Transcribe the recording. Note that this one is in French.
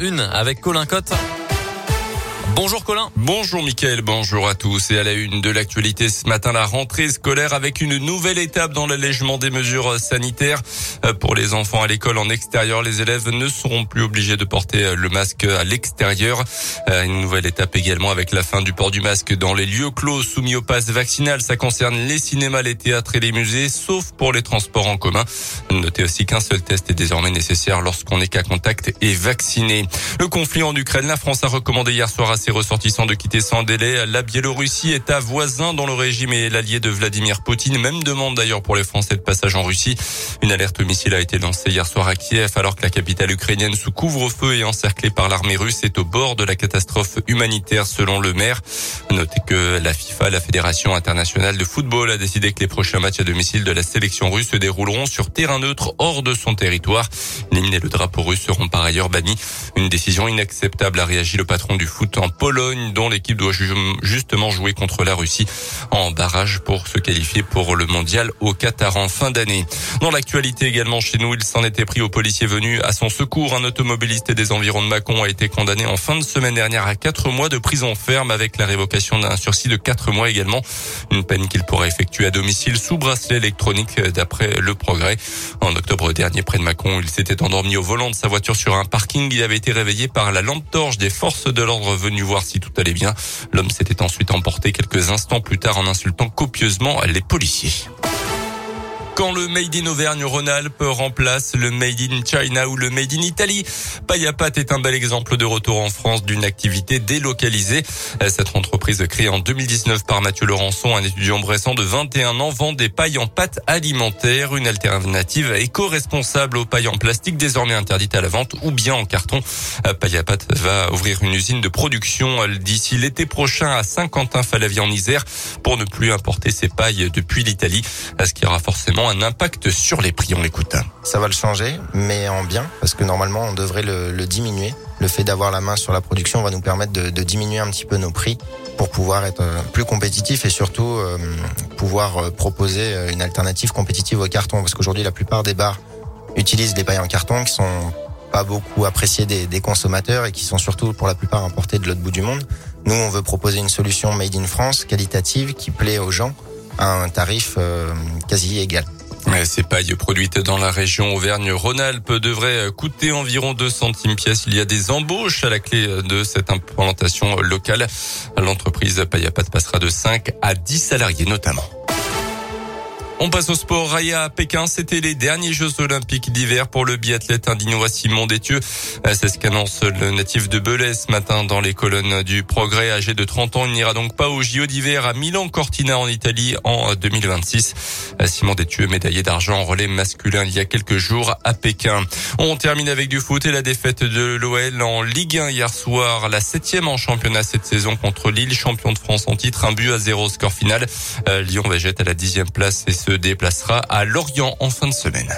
Une avec Colin Cotte. Bonjour Colin. Bonjour Mickaël, bonjour à tous. Et à la une de l'actualité ce matin, la rentrée scolaire avec une nouvelle étape dans l'allègement des mesures sanitaires. Euh, pour les enfants à l'école en extérieur, les élèves ne seront plus obligés de porter le masque à l'extérieur. Euh, une nouvelle étape également avec la fin du port du masque dans les lieux clos soumis au pass vaccinal. Ça concerne les cinémas, les théâtres et les musées, sauf pour les transports en commun. Notez aussi qu'un seul test est désormais nécessaire lorsqu'on est qu'à contact et vacciné. Le conflit en Ukraine, la France a recommandé hier soir ses ressortissants de quitter sans délai. La Biélorussie est à voisin dans le régime et l'allié de Vladimir Poutine. Même demande d'ailleurs pour les Français de passage en Russie. Une alerte missile a été lancée hier soir à Kiev alors que la capitale ukrainienne sous couvre-feu et encerclée par l'armée russe est au bord de la catastrophe humanitaire selon le maire. Notez que la FIFA, la Fédération internationale de football, a décidé que les prochains matchs à domicile de la sélection russe se dérouleront sur terrain neutre hors de son territoire. L'hymne et le drapeau russe seront par ailleurs bannis. Une décision inacceptable a réagi le patron du foot en Pologne, dont l'équipe doit justement jouer contre la Russie en barrage pour se qualifier pour le mondial au Qatar en fin d'année. Dans l'actualité également chez nous, il s'en était pris aux policiers venus à son secours. Un automobiliste des environs de Mâcon a été condamné en fin de semaine dernière à quatre mois de prison ferme avec la révocation d'un sursis de quatre mois également. Une peine qu'il pourra effectuer à domicile sous bracelet électronique d'après le progrès. En octobre dernier, près de Mâcon, il s'était endormi au volant de sa voiture sur un parking. Il avait été réveillé par la lampe torche des forces de l'ordre venues voir si tout allait bien. L'homme s'était ensuite emporté quelques instants plus tard en insultant copieusement les policiers. Quand le Made in Auvergne-Rhône-Alpes remplace le Made in China ou le Made in Italie, Payapat est un bel exemple de retour en France d'une activité délocalisée. Cette entreprise créée en 2019 par Mathieu Laurençon, un étudiant bressant de 21 ans, vend des pailles en pâte alimentaire, une alternative éco-responsable aux pailles en plastique désormais interdites à la vente ou bien en carton. Payapat va ouvrir une usine de production d'ici l'été prochain à Saint-Quentin-Falavie en Isère pour ne plus importer ces pailles depuis l'Italie, ce qui aura forcément un impact sur les prix. On l'écoute. Ça va le changer, mais en bien, parce que normalement, on devrait le, le diminuer. Le fait d'avoir la main sur la production va nous permettre de, de, diminuer un petit peu nos prix pour pouvoir être euh, plus compétitif et surtout euh, pouvoir euh, proposer une alternative compétitive au carton. Parce qu'aujourd'hui, la plupart des bars utilisent des pailles en carton qui sont pas beaucoup appréciées des, des consommateurs et qui sont surtout pour la plupart importées de l'autre bout du monde. Nous, on veut proposer une solution made in France, qualitative, qui plaît aux gens à un tarif quasi égal. Ces pailles produites dans la région Auvergne-Rhône-Alpes devraient coûter environ 2 centimes pièce. Il y a des embauches à la clé de cette implantation locale. L'entreprise à passera de 5 à 10 salariés notamment. On passe au sport. Raya à Pékin, c'était les derniers Jeux Olympiques d'hiver pour le biathlète indinois Simon Détieux. C'est ce qu'annonce le natif de Belay ce matin dans les colonnes du Progrès. Âgé de 30 ans, il n'ira donc pas au JO d'hiver à Milan-Cortina en Italie en 2026. Simon Détieux, médaillé d'argent en relais masculin il y a quelques jours à Pékin. On termine avec du foot et la défaite de l'OL en Ligue 1 hier soir. La septième en championnat cette saison contre Lille, champion de France en titre. Un but à zéro score final. Lyon jeter à la dixième place se déplacera à Lorient en fin de semaine.